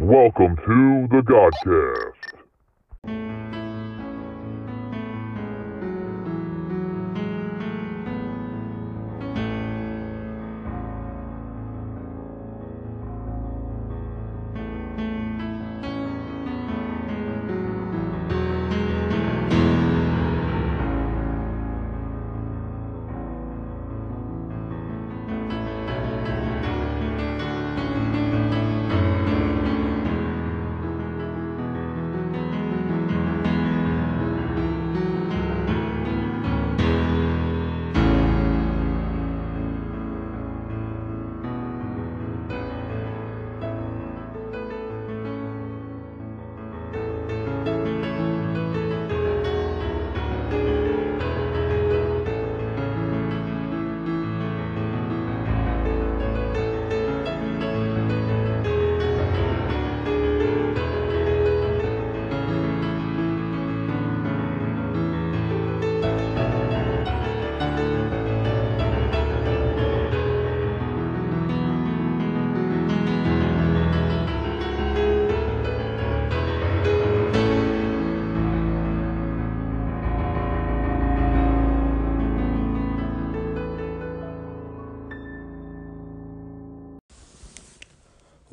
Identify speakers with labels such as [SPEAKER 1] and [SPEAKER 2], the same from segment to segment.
[SPEAKER 1] Welcome to the Godcast.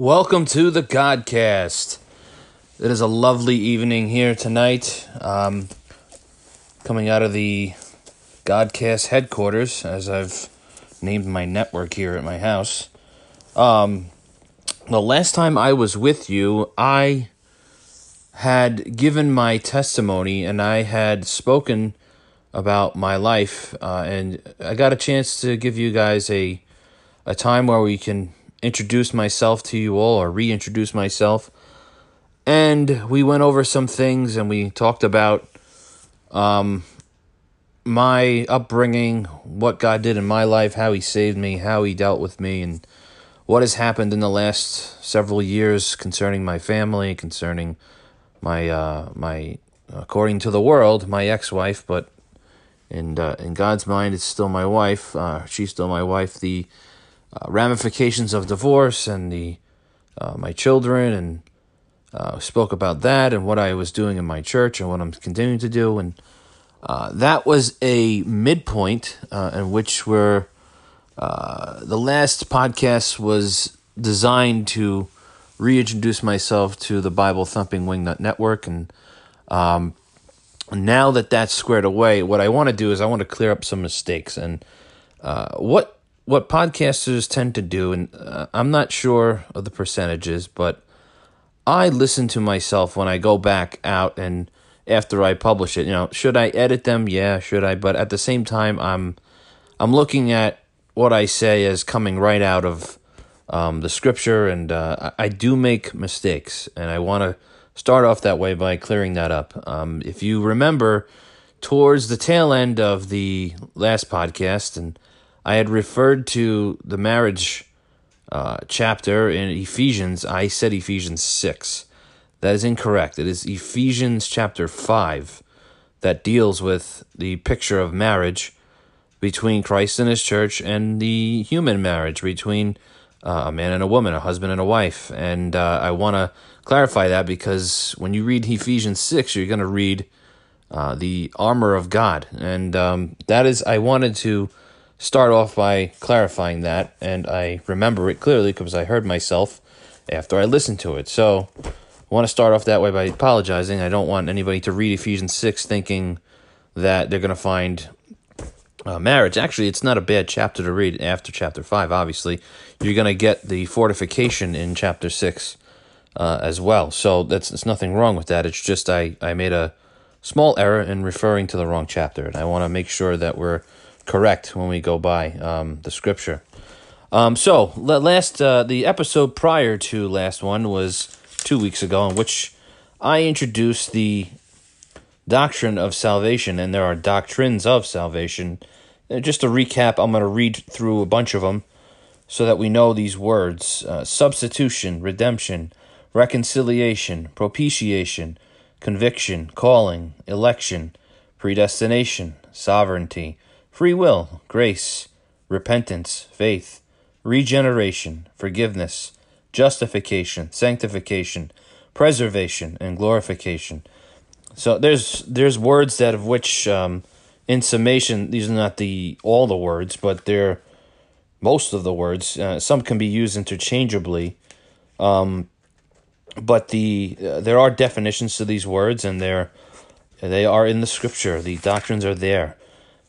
[SPEAKER 2] Welcome to the Godcast. It is a lovely evening here tonight. Um, coming out of the Godcast headquarters, as I've named my network here at my house. Um, the last time I was with you, I had given my testimony and I had spoken about my life, uh, and I got a chance to give you guys a a time where we can introduce myself to you all or reintroduce myself. And we went over some things and we talked about um, my upbringing, what God did in my life, how He saved me, how He dealt with me, and what has happened in the last several years concerning my family, concerning my uh, my according to the world, my ex-wife, but in uh, in God's mind, it's still my wife. Uh, she's still my wife. The uh, ramifications of divorce and the uh, my children and uh, spoke about that and what I was doing in my church and what I'm continuing to do. And uh, that was a midpoint uh, in which we're uh, the last podcast was designed to reintroduce myself to the Bible Thumping Wingnut Network. And um, now that that's squared away, what I want to do is I want to clear up some mistakes. And what what podcasters tend to do, and uh, I'm not sure of the percentages, but I listen to myself when I go back out and after I publish it. You know, should I edit them? Yeah, should I? But at the same time, I'm I'm looking at what I say as coming right out of um, the scripture, and uh, I do make mistakes, and I want to start off that way by clearing that up. Um, if you remember, towards the tail end of the last podcast, and I had referred to the marriage uh, chapter in Ephesians. I said Ephesians 6. That is incorrect. It is Ephesians chapter 5 that deals with the picture of marriage between Christ and his church and the human marriage between uh, a man and a woman, a husband and a wife. And uh, I want to clarify that because when you read Ephesians 6, you're going to read uh, the armor of God. And um, that is, I wanted to start off by clarifying that, and I remember it clearly because I heard myself after I listened to it. So I want to start off that way by apologizing. I don't want anybody to read Ephesians 6 thinking that they're going to find uh, marriage. Actually, it's not a bad chapter to read after chapter 5, obviously. You're going to get the fortification in chapter 6 uh, as well. So that's there's nothing wrong with that. It's just I, I made a small error in referring to the wrong chapter, and I want to make sure that we're correct when we go by um, the scripture. Um, so last uh, the episode prior to last one was two weeks ago, in which I introduced the doctrine of salvation, and there are doctrines of salvation. And just to recap, I'm going to read through a bunch of them so that we know these words: uh, substitution, redemption, reconciliation, propitiation, conviction, calling, election, predestination, sovereignty free will, grace, repentance, faith, regeneration, forgiveness, justification, sanctification, preservation, and glorification. So there's there's words that of which um, in summation these are not the all the words, but they're most of the words. Uh, some can be used interchangeably, um, but the uh, there are definitions to these words, and they're they are in the scripture. The doctrines are there.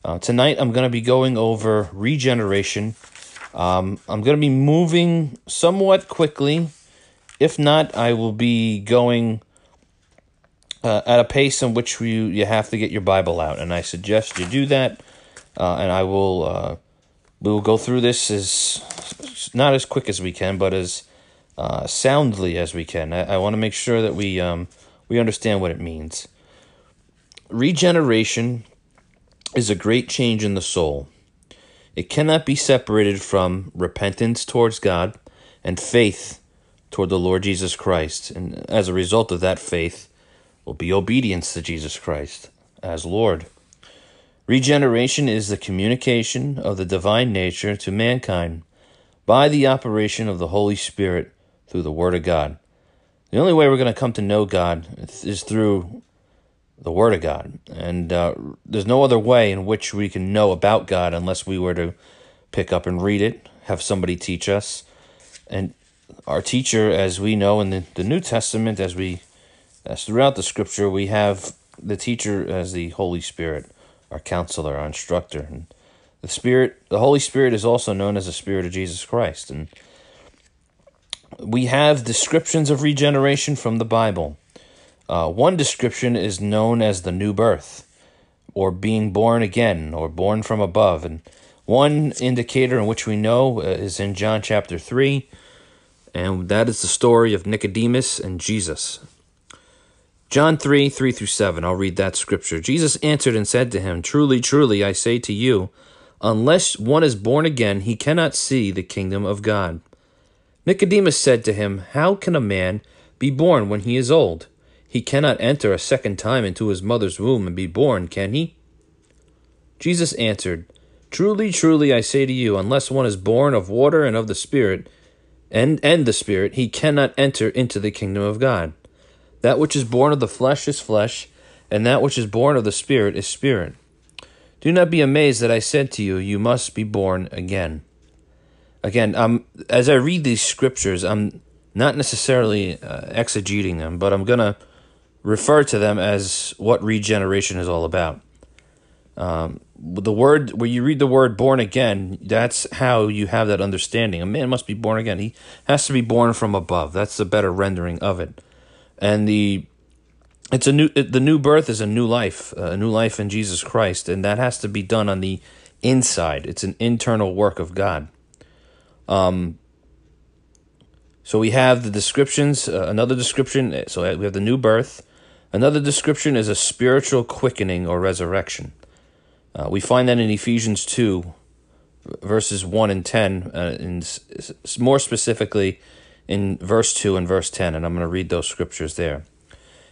[SPEAKER 2] Uh, tonight, I'm going to be going over regeneration. Um, I'm going to be moving somewhat quickly. If not, I will be going uh, at a pace in which you, you have to get your Bible out, and I suggest you do that. Uh, and I will uh, we will go through this as not as quick as we can, but as uh, soundly as we can. I, I want to make sure that we um, we understand what it means. Regeneration is a great change in the soul. It cannot be separated from repentance towards God and faith toward the Lord Jesus Christ. And as a result of that faith, will be obedience to Jesus Christ as Lord. Regeneration is the communication of the divine nature to mankind by the operation of the Holy Spirit through the Word of God. The only way we're going to come to know God is through the Word of God. And uh, there's no other way in which we can know about God unless we were to pick up and read it, have somebody teach us. And our teacher, as we know in the, the New Testament, as we as throughout the Scripture, we have the teacher as the Holy Spirit, our counselor, our instructor. And the Spirit, the Holy Spirit, is also known as the Spirit of Jesus Christ. And we have descriptions of regeneration from the Bible. Uh, one description is known as the new birth, or being born again, or born from above. And one indicator in which we know uh, is in John chapter 3, and that is the story of Nicodemus and Jesus. John 3 3 through 7, I'll read that scripture. Jesus answered and said to him, Truly, truly, I say to you, unless one is born again, he cannot see the kingdom of God. Nicodemus said to him, How can a man be born when he is old? He cannot enter a second time into his mother's womb and be born, can he? Jesus answered, Truly, truly, I say to you, unless one is born of water and of the Spirit, and, and the Spirit, he cannot enter into the kingdom of God. That which is born of the flesh is flesh, and that which is born of the Spirit is spirit. Do not be amazed that I said to you, You must be born again. Again, um, as I read these scriptures, I'm not necessarily uh, exegeting them, but I'm going to refer to them as what regeneration is all about. Um, the word where you read the word born again, that's how you have that understanding. A man must be born again. He has to be born from above. That's the better rendering of it. And the it's a new the new birth is a new life, a new life in Jesus Christ, and that has to be done on the inside. It's an internal work of God. Um, so we have the descriptions. Uh, another description. So we have the new birth. Another description is a spiritual quickening or resurrection. Uh, we find that in Ephesians 2, verses 1 and 10, uh, in, more specifically in verse 2 and verse 10, and I'm going to read those scriptures there.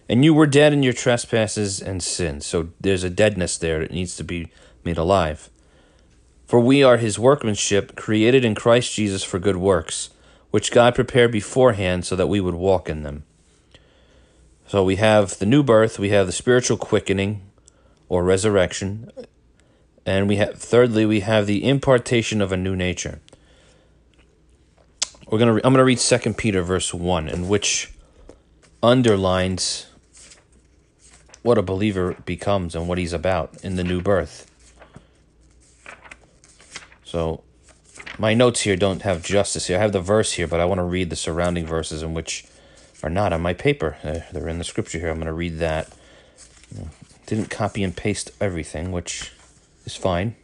[SPEAKER 2] And you were dead in your trespasses and sins. So there's a deadness there that needs to be made alive. For we are his workmanship, created in Christ Jesus for good works, which God prepared beforehand so that we would walk in them. So we have the new birth, we have the spiritual quickening or resurrection, and we have thirdly we have the impartation of a new nature. We're gonna I'm gonna read Second Peter verse one, in which underlines what a believer becomes and what he's about in the new birth. So my notes here don't have justice here. I have the verse here, but I want to read the surrounding verses in which are not on my paper. Uh, they're in the scripture here. I'm going to read that. Didn't copy and paste everything, which is fine.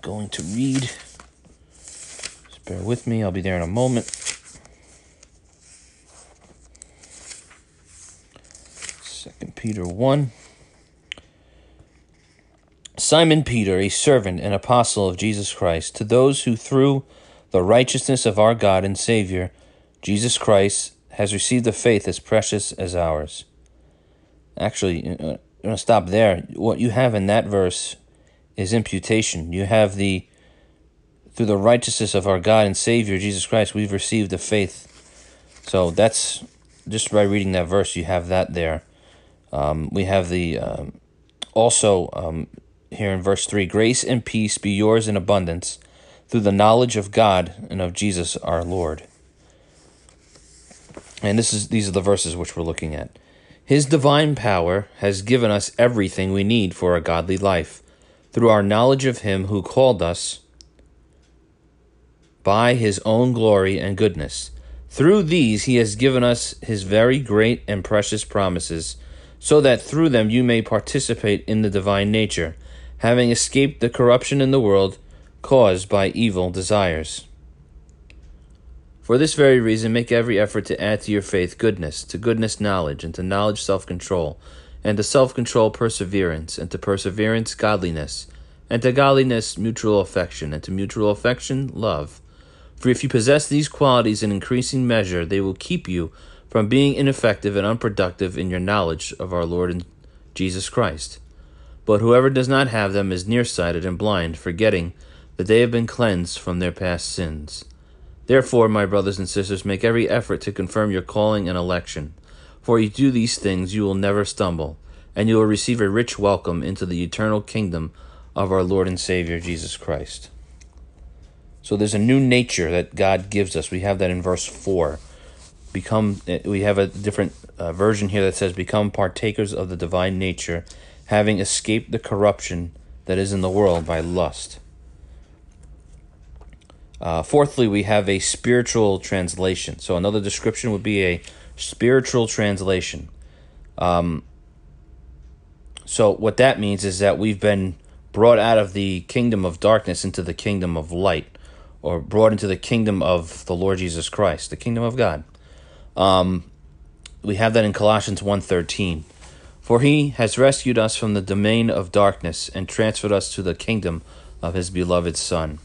[SPEAKER 2] Going to read. Just bear with me. I'll be there in a moment. Second Peter 1. Simon Peter, a servant and apostle of Jesus Christ, to those who through the righteousness of our God and Savior Jesus Christ has received a faith as precious as ours. Actually, I'm going to stop there. What you have in that verse is imputation. You have the through the righteousness of our God and Savior Jesus Christ, we've received the faith. So that's just by reading that verse, you have that there. Um, we have the um, also um, here in verse 3 grace and peace be yours in abundance through the knowledge of God and of Jesus our Lord. And this is these are the verses which we're looking at. His divine power has given us everything we need for a godly life through our knowledge of him who called us by his own glory and goodness. Through these he has given us his very great and precious promises, so that through them you may participate in the divine nature, having escaped the corruption in the world caused by evil desires. For this very reason, make every effort to add to your faith goodness, to goodness knowledge, and to knowledge self control, and to self control perseverance, and to perseverance godliness, and to godliness mutual affection, and to mutual affection love. For if you possess these qualities in increasing measure, they will keep you from being ineffective and unproductive in your knowledge of our Lord and Jesus Christ. But whoever does not have them is nearsighted and blind, forgetting that they have been cleansed from their past sins. Therefore, my brothers and sisters, make every effort to confirm your calling and election. For you do these things, you will never stumble, and you will receive a rich welcome into the eternal kingdom of our Lord and Savior Jesus Christ. So there's a new nature that God gives us. We have that in verse 4. Become we have a different uh, version here that says become partakers of the divine nature, having escaped the corruption that is in the world by lust. Uh, fourthly, we have a spiritual translation. So another description would be a spiritual translation. Um, so what that means is that we've been brought out of the kingdom of darkness into the kingdom of light, or brought into the kingdom of the Lord Jesus Christ, the kingdom of God. Um, we have that in Colossians 1.13. For he has rescued us from the domain of darkness and transferred us to the kingdom of his beloved Son.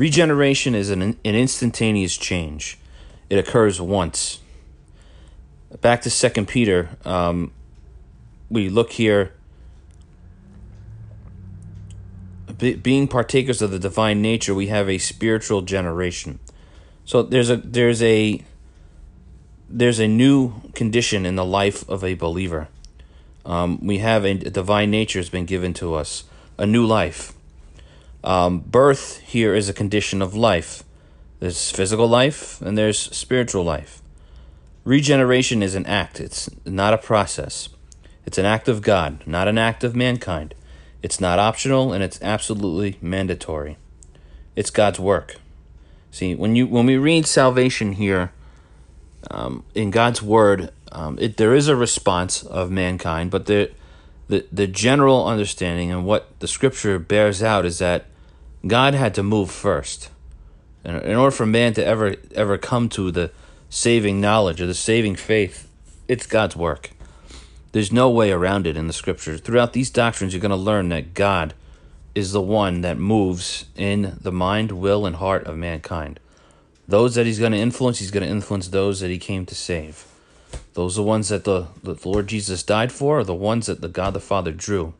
[SPEAKER 2] Regeneration is an, an instantaneous change. It occurs once. Back to Second Peter, um, we look here. Be, being partakers of the divine nature, we have a spiritual generation. So there's a there's a there's a new condition in the life of a believer. Um, we have a, a divine nature has been given to us, a new life. Um, birth here is a condition of life. There's physical life and there's spiritual life. Regeneration is an act, it's not a process. It's an act of God, not an act of mankind. It's not optional and it's absolutely mandatory. It's God's work. See, when you when we read salvation here um, in God's word, um, it, there is a response of mankind, but the, the the general understanding and what the scripture bears out is that God had to move first. In order for man to ever ever come to the saving knowledge or the saving faith, it's God's work. There's no way around it in the scriptures. Throughout these doctrines, you're going to learn that God is the one that moves in the mind, will, and heart of mankind. Those that he's going to influence, he's going to influence those that he came to save. Those are the ones that the, the Lord Jesus died for, are the ones that the God the Father drew,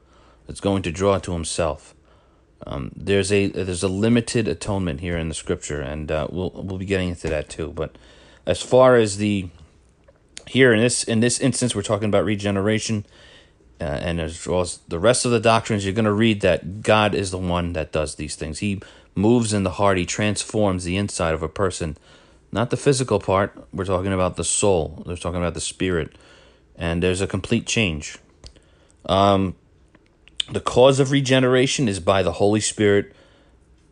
[SPEAKER 2] that's going to draw to himself. Um, there's a there's a limited atonement here in the scripture, and uh, we'll we'll be getting into that too. But as far as the here in this in this instance, we're talking about regeneration, uh, and as well as the rest of the doctrines, you're going to read that God is the one that does these things. He moves in the heart. He transforms the inside of a person, not the physical part. We're talking about the soul. We're talking about the spirit, and there's a complete change. Um, the cause of regeneration is by the Holy Spirit,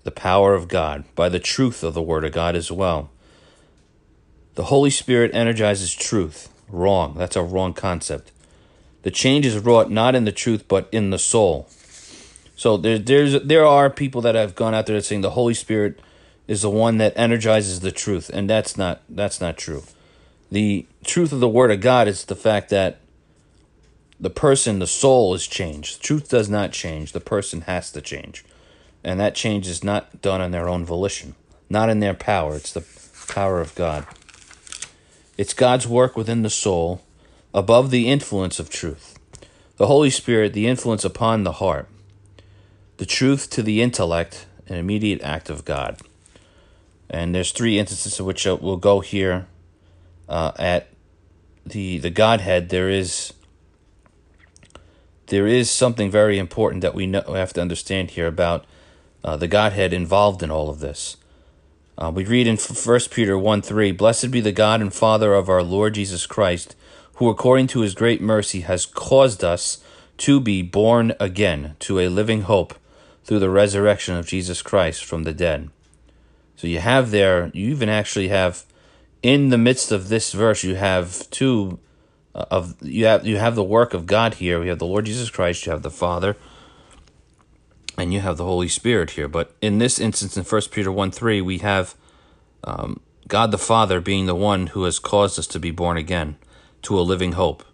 [SPEAKER 2] the power of God, by the truth of the Word of God as well. The Holy Spirit energizes truth. Wrong. That's a wrong concept. The change is wrought not in the truth, but in the soul. So there, there's there are people that have gone out there saying the Holy Spirit is the one that energizes the truth, and that's not that's not true. The truth of the Word of God is the fact that the person, the soul is changed. Truth does not change. The person has to change. And that change is not done on their own volition, not in their power. It's the power of God. It's God's work within the soul above the influence of truth. The Holy Spirit, the influence upon the heart. The truth to the intellect, an immediate act of God. And there's three instances of which we'll go here uh, at the the Godhead. There is there is something very important that we know we have to understand here about uh, the Godhead involved in all of this. Uh, we read in 1 Peter 1 3 Blessed be the God and Father of our Lord Jesus Christ, who according to his great mercy has caused us to be born again to a living hope through the resurrection of Jesus Christ from the dead. So you have there, you even actually have in the midst of this verse, you have two of you have you have the work of God here. We have the Lord Jesus Christ, you have the Father, and you have the Holy Spirit here. But in this instance, in First Peter one three, we have um, God the Father being the one who has caused us to be born again to a living hope,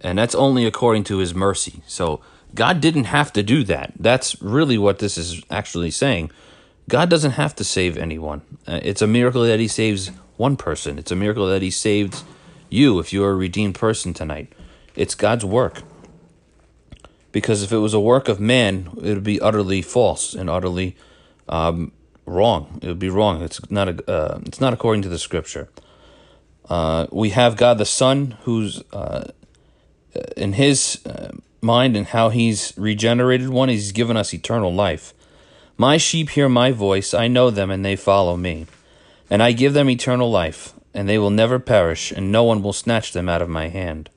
[SPEAKER 2] and that's only according to His mercy. So God didn't have to do that. That's really what this is actually saying. God doesn't have to save anyone. Uh, it's a miracle that He saves one person. It's a miracle that He saved you if you're a redeemed person tonight. It's God's work. Because if it was a work of man, it would be utterly false and utterly um, wrong. It would be wrong. It's not a. Uh, it's not according to the Scripture. Uh, we have God the Son, who's uh, in His uh, mind and how He's regenerated one. He's given us eternal life. My sheep hear my voice. I know them, and they follow me. And I give them eternal life and they will never perish, and no one will snatch them out of my hand.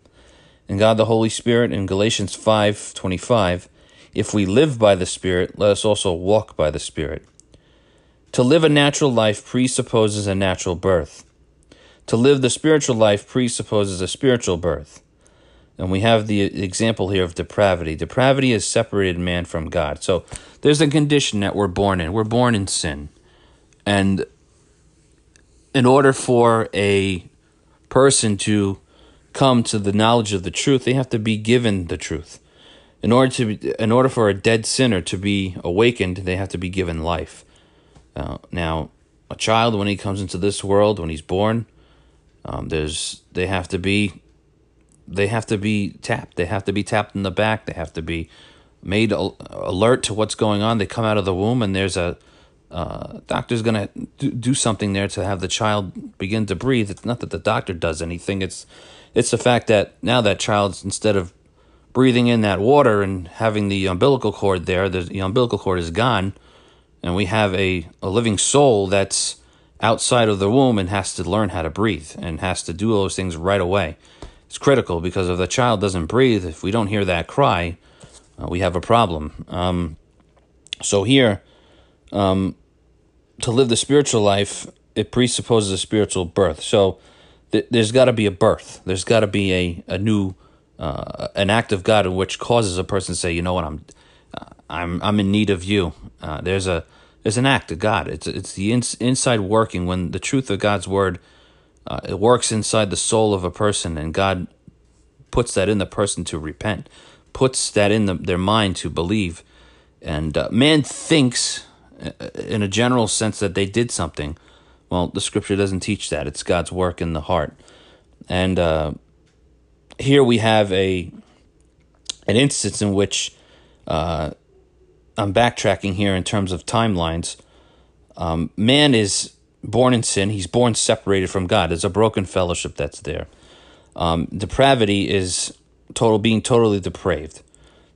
[SPEAKER 2] And God the Holy Spirit in Galatians 5:25, if we live by the Spirit, let us also walk by the Spirit. To live a natural life presupposes a natural birth. To live the spiritual life presupposes a spiritual birth. And we have the example here of depravity. Depravity has separated man from God. So there's a condition that we're born in. We're born in sin. And in order for a person to come to the knowledge of the truth, they have to be given the truth. In order to, in order for a dead sinner to be awakened, they have to be given life. Uh, now, a child when he comes into this world, when he's born, um, there's they have to be, they have to be tapped. They have to be tapped in the back. They have to be made alert to what's going on. They come out of the womb and there's a uh, doctor's going to do something there to have the child begin to breathe. It's not that the doctor does anything. It's it's the fact that now that child's instead of breathing in that water and having the umbilical cord there, the, the umbilical cord is gone, and we have a, a living soul that's outside of the womb and has to learn how to breathe and has to do those things right away. It's critical because if the child doesn't breathe, if we don't hear that cry, uh, we have a problem. Um, so here, um, to live the spiritual life, it presupposes a spiritual birth. So th- there's got to be a birth. There's got to be a a new uh, an act of God in which causes a person to say, you know what, I'm uh, I'm I'm in need of you. Uh, there's a there's an act of God. It's it's the ins- inside working when the truth of God's word uh, it works inside the soul of a person, and God puts that in the person to repent, puts that in the, their mind to believe. And uh, man thinks in a general sense that they did something. Well, the scripture doesn't teach that. It's God's work in the heart. And uh, here we have a an instance in which uh, I'm backtracking here in terms of timelines. Um, man is born in sin. He's born separated from God. There's a broken fellowship that's there. Um, depravity is total being totally depraved.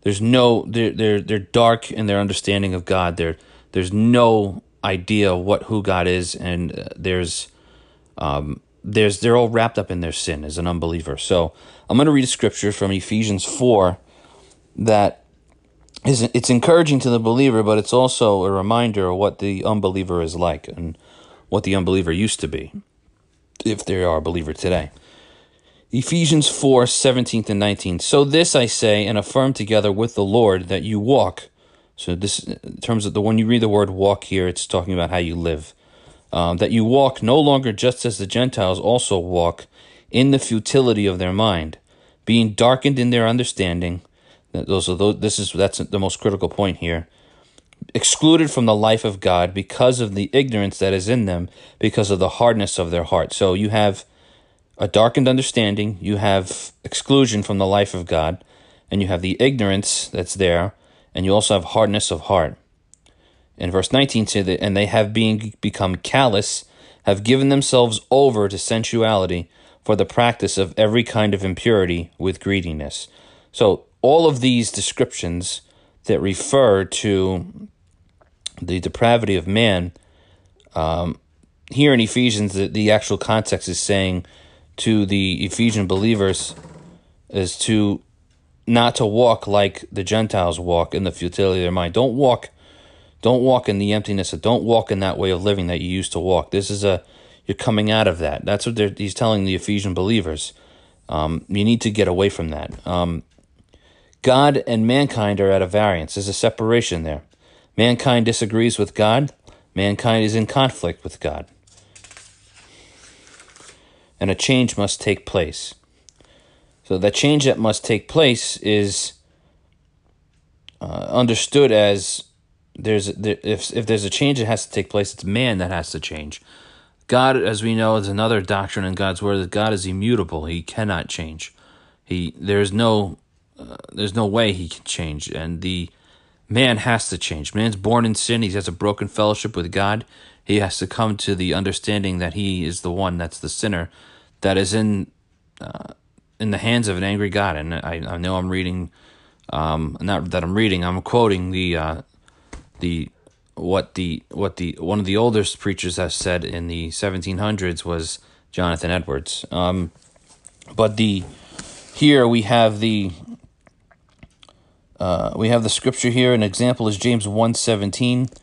[SPEAKER 2] There's no they're they're they're dark in their understanding of God. They're there's no idea what who God is, and uh, there's um, there's they're all wrapped up in their sin as an unbeliever. So I'm going to read a scripture from Ephesians four that is it's encouraging to the believer, but it's also a reminder of what the unbeliever is like and what the unbeliever used to be, if they are a believer today. Ephesians 4 17 to 19. So this I say and affirm together with the Lord that you walk so this, in terms of the when you read the word walk here, it's talking about how you live. Um, that you walk no longer just as the Gentiles also walk in the futility of their mind, being darkened in their understanding. Those are those, this is that's the most critical point here. Excluded from the life of God because of the ignorance that is in them, because of the hardness of their heart. So you have a darkened understanding, you have exclusion from the life of God, and you have the ignorance that's there and you also have hardness of heart. In verse 19, say that, and they have being become callous, have given themselves over to sensuality for the practice of every kind of impurity with greediness. So all of these descriptions that refer to the depravity of man, um, here in Ephesians, the, the actual context is saying to the Ephesian believers is to not to walk like the Gentiles walk in the futility of their mind. Don't walk don't walk in the emptiness of don't walk in that way of living that you used to walk. This is a you're coming out of that. That's what he's telling the Ephesian believers. Um, you need to get away from that. Um, God and mankind are at a variance. There's a separation there. Mankind disagrees with God. Mankind is in conflict with God. And a change must take place. So the change that must take place is uh, understood as there's there, if if there's a change that has to take place, it's man that has to change. God, as we know, is another doctrine in God's word that God is immutable. He cannot change. He there's no uh, there's no way he can change, and the man has to change. Man's born in sin. He has a broken fellowship with God. He has to come to the understanding that he is the one that's the sinner, that is in uh, in the hands of an angry God. And I, I know I'm reading, um, not that I'm reading. I'm quoting the uh, the what the what the one of the oldest preachers has said in the 1700s was Jonathan Edwards. Um, but the here we have the uh, we have the scripture here. An example is James 1.17.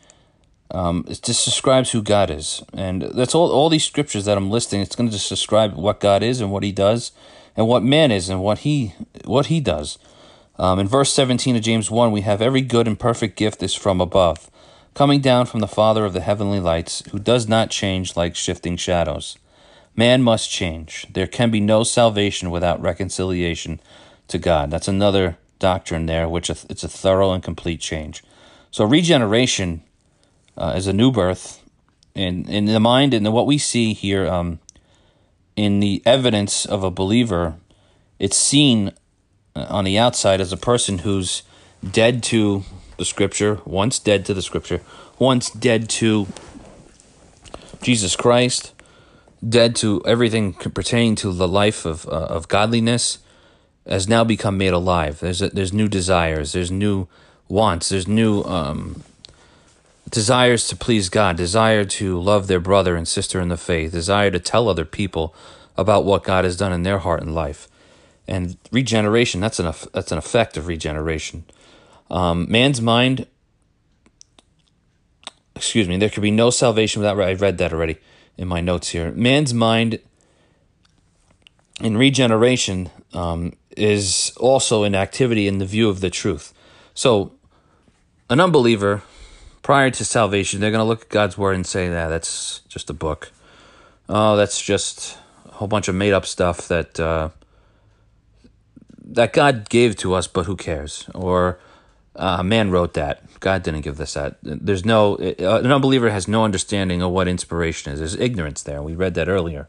[SPEAKER 2] Um, it just describes who God is. And that's all, all these scriptures that I'm listing. It's going to just describe what God is and what he does and what man is and what he, what he does. Um, in verse 17 of James 1, we have every good and perfect gift is from above, coming down from the Father of the heavenly lights, who does not change like shifting shadows. Man must change. There can be no salvation without reconciliation to God. That's another doctrine there, which it's a thorough and complete change. So regeneration uh, is a new birth in in the mind and what we see here um, in the evidence of a believer. It's seen uh, on the outside as a person who's dead to the Scripture, once dead to the Scripture, once dead to Jesus Christ, dead to everything pertaining to the life of uh, of godliness has now become made alive. There's a, there's new desires, there's new wants, there's new um, desires to please God, desire to love their brother and sister in the faith, desire to tell other people about what God has done in their heart and life. And regeneration, that's an, that's an effect of regeneration. Um, man's mind, excuse me, there could be no salvation without, I read that already in my notes here. Man's mind in regeneration um, is also an activity in the view of the truth. So, an unbeliever, prior to salvation, they're going to look at God's word and say, "That that's just a book. Oh, that's just a whole bunch of made up stuff that uh, that God gave to us, but who cares?" Or uh, man wrote that. God didn't give this that. There's no uh, an unbeliever has no understanding of what inspiration is. There's ignorance there. We read that earlier.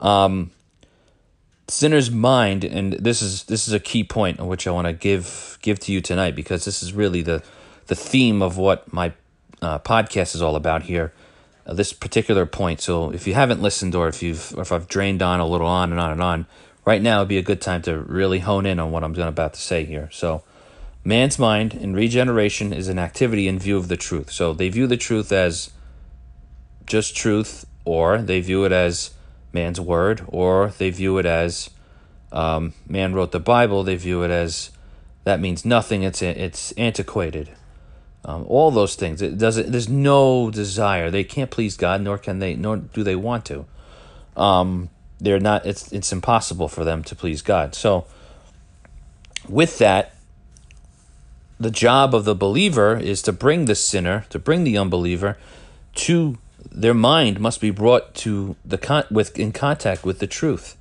[SPEAKER 2] Um, sinner's mind, and this is this is a key point on which I want to give give to you tonight because this is really the the theme of what my uh, podcast is all about here. Uh, this particular point. So if you haven't listened, or if you've or if I've drained on a little on and on and on, right now would be a good time to really hone in on what I'm going about to say here. So. Man's mind in regeneration is an activity in view of the truth. So they view the truth as just truth, or they view it as man's word, or they view it as um, man wrote the Bible. They view it as that means nothing. It's it's antiquated. Um, all those things. It doesn't. There's no desire. They can't please God, nor can they, nor do they want to. Um, they're not. It's it's impossible for them to please God. So, with that, the job of the believer is to bring the sinner, to bring the unbeliever, to their mind must be brought to the con- with in contact with the truth.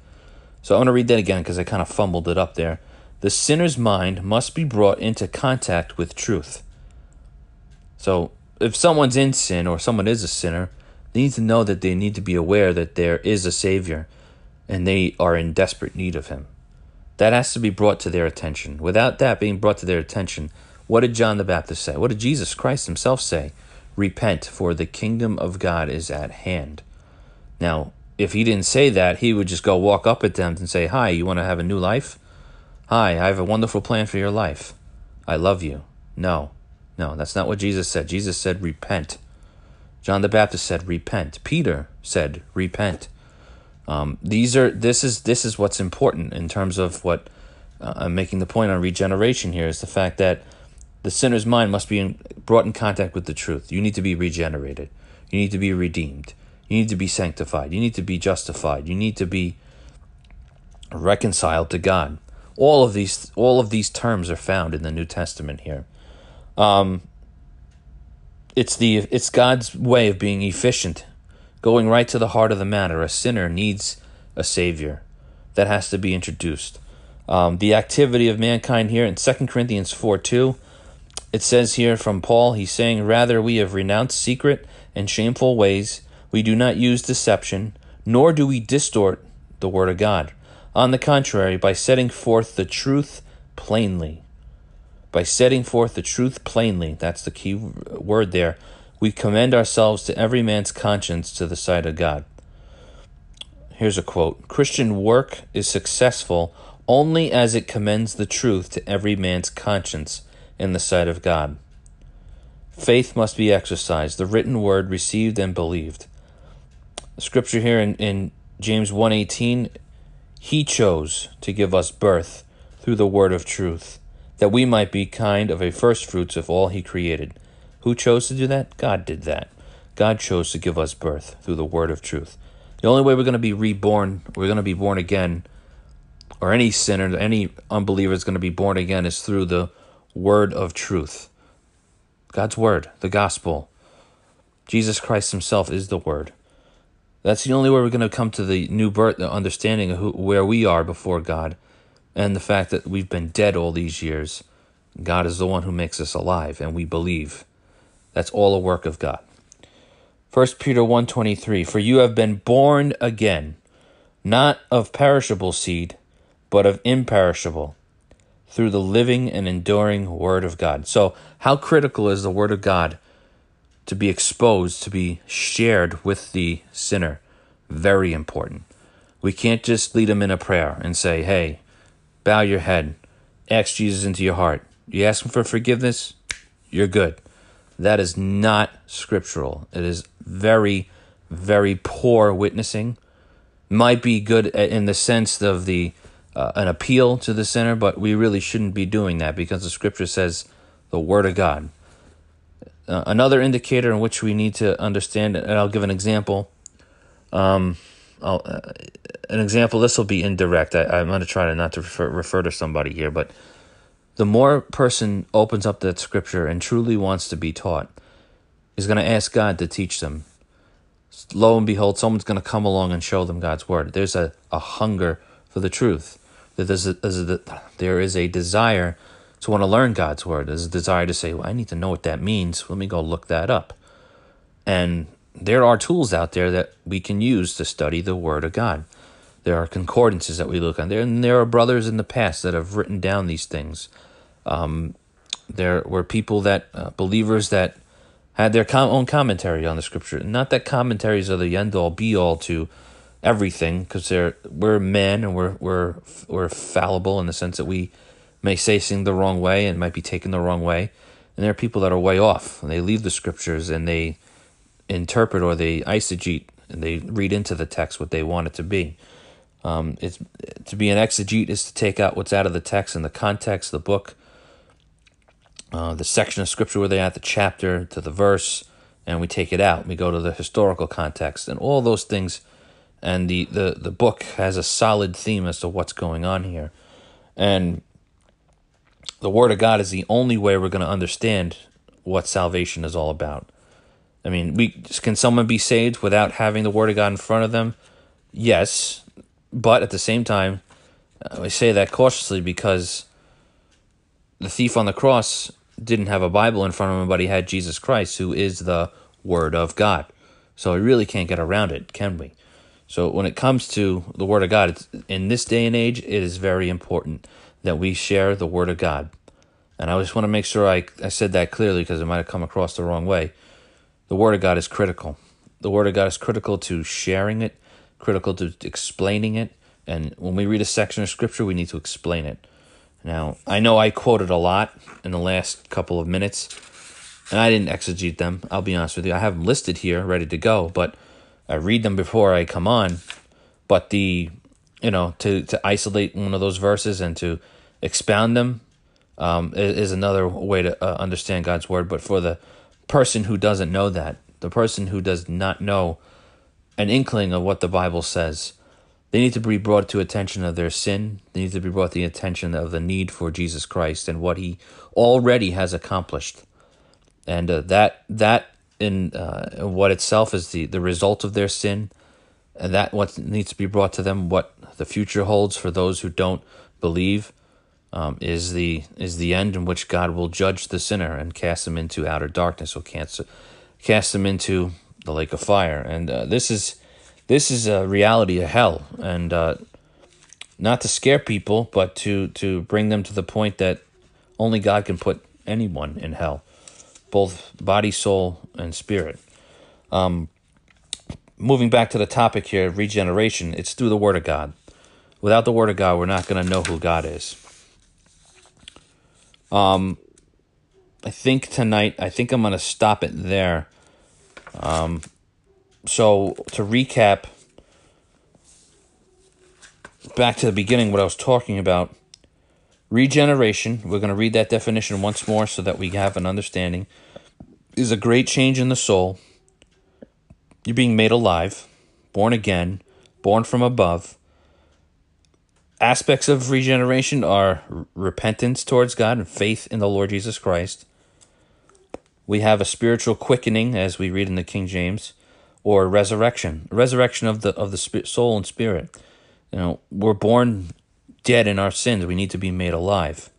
[SPEAKER 2] So I want to read that again because I kind of fumbled it up there. The sinner's mind must be brought into contact with truth. So if someone's in sin or someone is a sinner, they need to know that they need to be aware that there is a Savior and they are in desperate need of Him. That has to be brought to their attention. Without that being brought to their attention, what did John the Baptist say? What did Jesus Christ Himself say? Repent, for the kingdom of God is at hand. Now, if he didn't say that, he would just go walk up at them and say, Hi, you want to have a new life? Hi, I have a wonderful plan for your life. I love you. No, no, that's not what Jesus said. Jesus said, Repent. John the Baptist said, Repent. Peter said, Repent. Um, these are this is this is what's important in terms of what uh, I'm making the point on regeneration here is the fact that the sinner's mind must be in, brought in contact with the truth. You need to be regenerated. You need to be redeemed. You need to be sanctified. You need to be justified. You need to be reconciled to God. All of these all of these terms are found in the New Testament here. Um, it's the it's God's way of being efficient, going right to the heart of the matter. A sinner needs a savior. That has to be introduced. Um, the activity of mankind here in 2 Corinthians 4 2, it says here from Paul, he's saying, Rather, we have renounced secret and shameful ways. We do not use deception, nor do we distort the word of God. On the contrary, by setting forth the truth plainly, by setting forth the truth plainly, that's the key word there, we commend ourselves to every man's conscience to the sight of God. Here's a quote Christian work is successful only as it commends the truth to every man's conscience in the sight of God. Faith must be exercised, the written word received and believed. Scripture here in, in James 1:18, he chose to give us birth through the word of truth, that we might be kind of a first fruits of all he created. Who chose to do that? God did that. God chose to give us birth through the word of truth. The only way we're going to be reborn, we're going to be born again, or any sinner, any unbeliever is going to be born again is through the word of truth. God's word, the gospel. Jesus Christ himself is the word. That's the only way we're going to come to the new birth, the understanding of who, where we are before God, and the fact that we've been dead all these years. God is the one who makes us alive, and we believe. That's all a work of God. 1 Peter 1.23, For you have been born again, not of perishable seed, but of imperishable, through the living and enduring Word of God. So, how critical is the Word of God to be exposed, to be shared with the sinner? Very important. We can't just lead them in a prayer and say, hey, bow your head, ask Jesus into your heart. You ask him for forgiveness, you're good. That is not scriptural. It is very, very poor witnessing. Might be good in the sense of the uh, an appeal to the sinner, but we really shouldn't be doing that because the scripture says the word of God. Uh, another indicator in which we need to understand, and I'll give an example. Um, uh, an example. This will be indirect. I, am going to try to not to refer, refer to somebody here, but the more person opens up that scripture and truly wants to be taught, is going to ask God to teach them. Lo and behold, someone's going to come along and show them God's word. There's a, a hunger for the truth. That there's a, there's a, there is a desire to want to learn God's word. There's a desire to say, well, I need to know what that means. Let me go look that up. And there are tools out there that we can use to study the word of God. There are concordances that we look on there, and there are brothers in the past that have written down these things. Um, there were people that uh, believers that had their com- own commentary on the scripture. Not that commentaries are the end all be all to everything, because we're men and we're we're we're fallible in the sense that we may say something the wrong way and might be taken the wrong way. And there are people that are way off and they leave the scriptures and they interpret or they eisegete and they read into the text what they want it to be. Um, it's to be an exegete is to take out what's out of the text and the context, the book, uh, the section of scripture where they're at, the chapter to the verse, and we take it out. We go to the historical context and all those things. And the, the, the book has a solid theme as to what's going on here. And the Word of God is the only way we're going to understand what salvation is all about. I mean, we can someone be saved without having the Word of God in front of them? Yes, but at the same time, uh, I say that cautiously because the thief on the cross didn't have a Bible in front of him, but he had Jesus Christ, who is the Word of God. So we really can't get around it, can we? So when it comes to the Word of God, in this day and age, it is very important that we share the Word of God. And I just want to make sure I, I said that clearly because it might have come across the wrong way. The Word of God is critical. The Word of God is critical to sharing it, critical to explaining it. And when we read a section of Scripture, we need to explain it. Now, I know I quoted a lot in the last couple of minutes, and I didn't exegete them. I'll be honest with you. I have them listed here, ready to go, but I read them before I come on. But the, you know, to, to isolate one of those verses and to expound them um, is, is another way to uh, understand God's word. But for the person who doesn't know that, the person who does not know an inkling of what the Bible says, they need to be brought to attention of their sin. They need to be brought to the attention of the need for Jesus Christ and what He already has accomplished, and uh, that that in uh, what itself is the the result of their sin, and that what needs to be brought to them. What the future holds for those who don't believe um, is the is the end in which God will judge the sinner and cast them into outer darkness, or cast cast them into the lake of fire. And uh, this is this is a reality of hell, and uh, not to scare people, but to to bring them to the point that only God can put anyone in hell, both body, soul, and spirit. Um, moving back to the topic here, regeneration. It's through the Word of God. Without the Word of God, we're not going to know who God is. Um, I think tonight, I think I'm going to stop it there. Um, so to recap, back to the beginning, what I was talking about, regeneration. We're going to read that definition once more so that we have an understanding. Is a great change in the soul. You're being made alive, born again, born from above. Aspects of regeneration are repentance towards God and faith in the Lord Jesus Christ. We have a spiritual quickening, as we read in the King James or resurrection, resurrection of the of the soul and spirit. You know, we're born dead in our sins. We need to be made alive.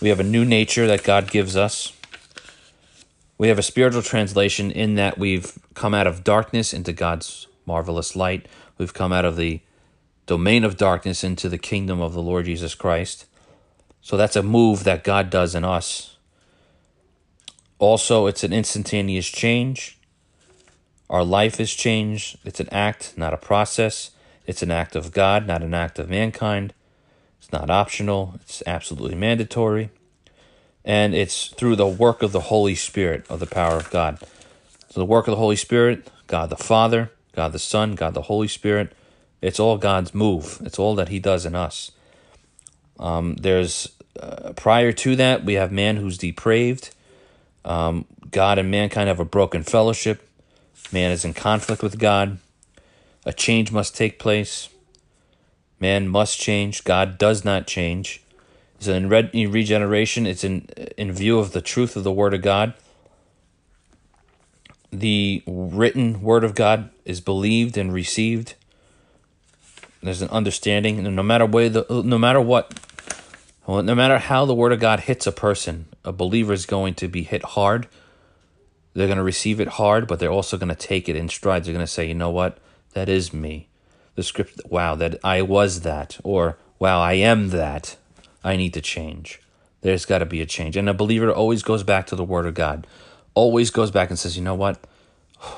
[SPEAKER 2] We have a new nature that God gives us. We have a spiritual translation in that we've come out of darkness into God's marvelous light. We've come out of the domain of darkness into the kingdom of the Lord Jesus Christ. So that's a move that God does in us. Also, it's an instantaneous change. Our life is changed. It's an act, not a process. It's an act of God, not an act of mankind. It's not optional, it's absolutely mandatory. And it's through the work of the Holy Spirit, of the power of God. So, the work of the Holy Spirit, God the Father, God the Son, God the Holy Spirit, it's all God's move. It's all that He does in us. Um, there's uh, prior to that, we have man who's depraved. Um, God and mankind have a broken fellowship. Man is in conflict with God. A change must take place. Man must change. God does not change. So in, re- in regeneration, it's in in view of the truth of the Word of God. The written Word of God is believed and received. There's an understanding, and no matter way the no matter what, no matter how the Word of God hits a person, a believer is going to be hit hard they're going to receive it hard, but they're also going to take it in strides. They're going to say, you know what? That is me. The script, wow, that I was that. Or, wow, I am that. I need to change. There's got to be a change. And a believer always goes back to the Word of God, always goes back and says, you know what?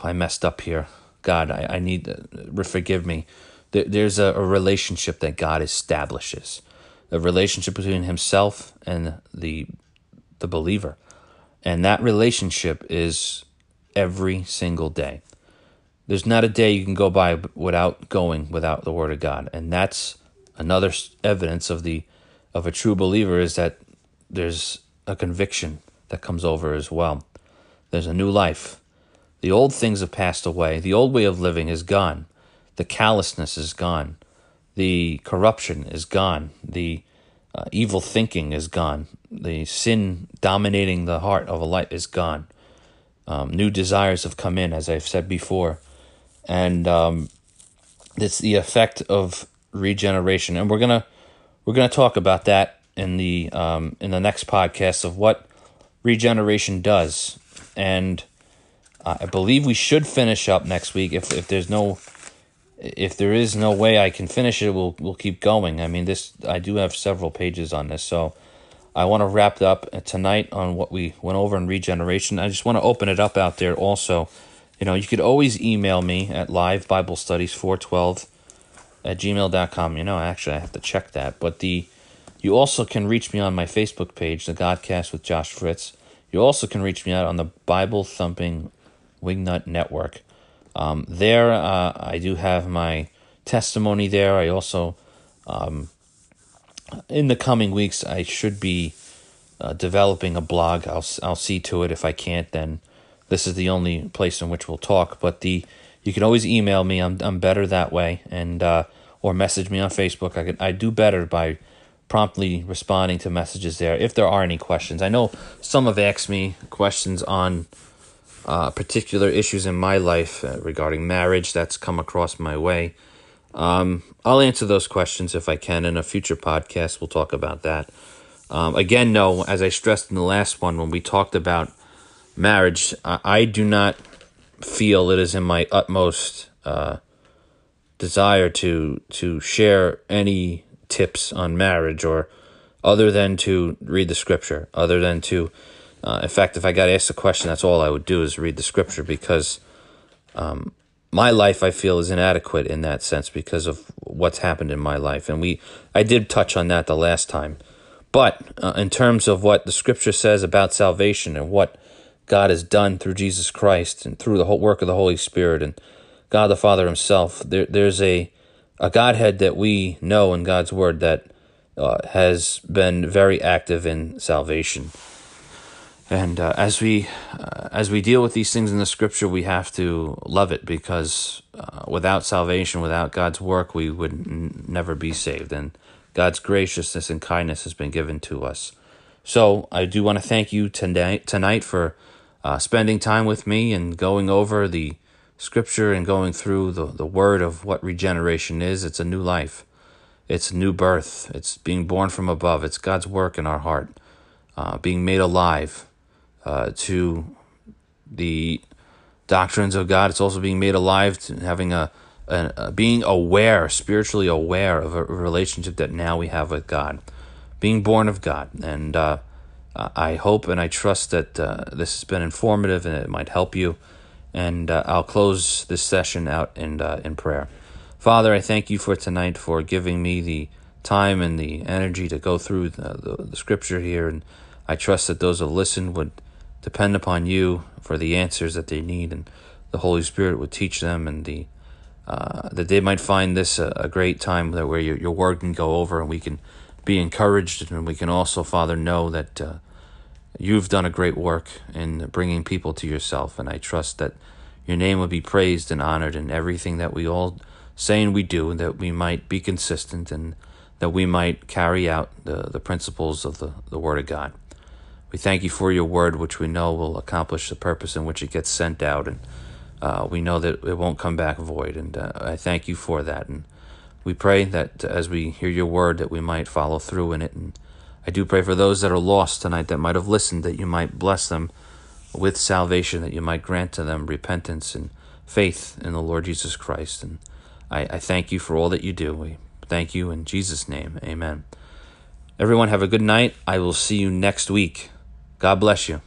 [SPEAKER 2] I messed up here. God, I, I need, uh, forgive me. There, there's a, a relationship that God establishes, a relationship between Himself and the the believer. And that relationship is every single day. There's not a day you can go by without going without the word of God. And that's another evidence of the of a true believer is that there's a conviction that comes over as well. There's a new life. The old things have passed away. The old way of living is gone. The callousness is gone. The corruption is gone. The uh, evil thinking is gone. The sin dominating the heart of a life is gone. Um, new desires have come in, as I've said before, and um, it's the effect of regeneration. And we're gonna we're gonna talk about that in the um, in the next podcast of what regeneration does. And uh, I believe we should finish up next week if if there's no if there is no way I can finish it, we'll we'll keep going. I mean, this I do have several pages on this, so I want to wrap up tonight on what we went over in regeneration. I just want to open it up out there also. You know, you could always email me at livebiblestudies412 at gmail.com. You know, actually, I have to check that. But the you also can reach me on my Facebook page, The Godcast with Josh Fritz. You also can reach me out on the Bible Thumping Wingnut Network. Um, there, uh, I do have my testimony there. I also, um, in the coming weeks, I should be uh, developing a blog. I'll I'll see to it. If I can't, then this is the only place in which we'll talk. But the you can always email me. I'm I'm better that way, and uh, or message me on Facebook. I can I do better by promptly responding to messages there if there are any questions. I know some have asked me questions on uh, particular issues in my life uh, regarding marriage that's come across my way. Um, I'll answer those questions if I can in a future podcast. We'll talk about that. Um, again, no, as I stressed in the last one when we talked about marriage, I, I do not feel it is in my utmost uh, desire to to share any tips on marriage or other than to read the scripture, other than to, uh, in fact, if I got asked a question, that's all I would do is read the scripture because um, my life I feel is inadequate in that sense because of what's happened in my life, and we I did touch on that the last time, but uh, in terms of what the scripture says about salvation and what God has done through Jesus Christ and through the whole work of the Holy Spirit and God the Father Himself, there there's a a Godhead that we know in God's Word that uh, has been very active in salvation. And uh, as we uh, as we deal with these things in the Scripture, we have to love it because uh, without salvation, without God's work, we would n- never be saved. And God's graciousness and kindness has been given to us. So I do want to thank you tonight tonight for uh, spending time with me and going over the scripture and going through the, the word of what regeneration is, it's a new life. It's new birth. It's being born from above. It's God's work in our heart, uh, being made alive uh, to the doctrines of God. It's also being made alive to having a, a, a, being aware, spiritually aware of a relationship that now we have with God, being born of God. And uh, I hope and I trust that uh, this has been informative and it might help you and uh, I'll close this session out in uh, in prayer. Father, I thank you for tonight for giving me the time and the energy to go through the, the, the scripture here, and I trust that those who listen would depend upon you for the answers that they need, and the Holy Spirit would teach them, and the uh, that they might find this a, a great time that where your, your word can go over, and we can be encouraged, and we can also, Father, know that uh, You've done a great work in bringing people to yourself, and I trust that your name will be praised and honored in everything that we all say and we do, and that we might be consistent and that we might carry out the, the principles of the, the Word of God. We thank you for your word, which we know will accomplish the purpose in which it gets sent out, and uh, we know that it won't come back void. And uh, I thank you for that. And we pray that as we hear your word, that we might follow through in it and I do pray for those that are lost tonight that might have listened, that you might bless them with salvation, that you might grant to them repentance and faith in the Lord Jesus Christ. And I, I thank you for all that you do. We thank you in Jesus' name. Amen. Everyone, have a good night. I will see you next week. God bless you.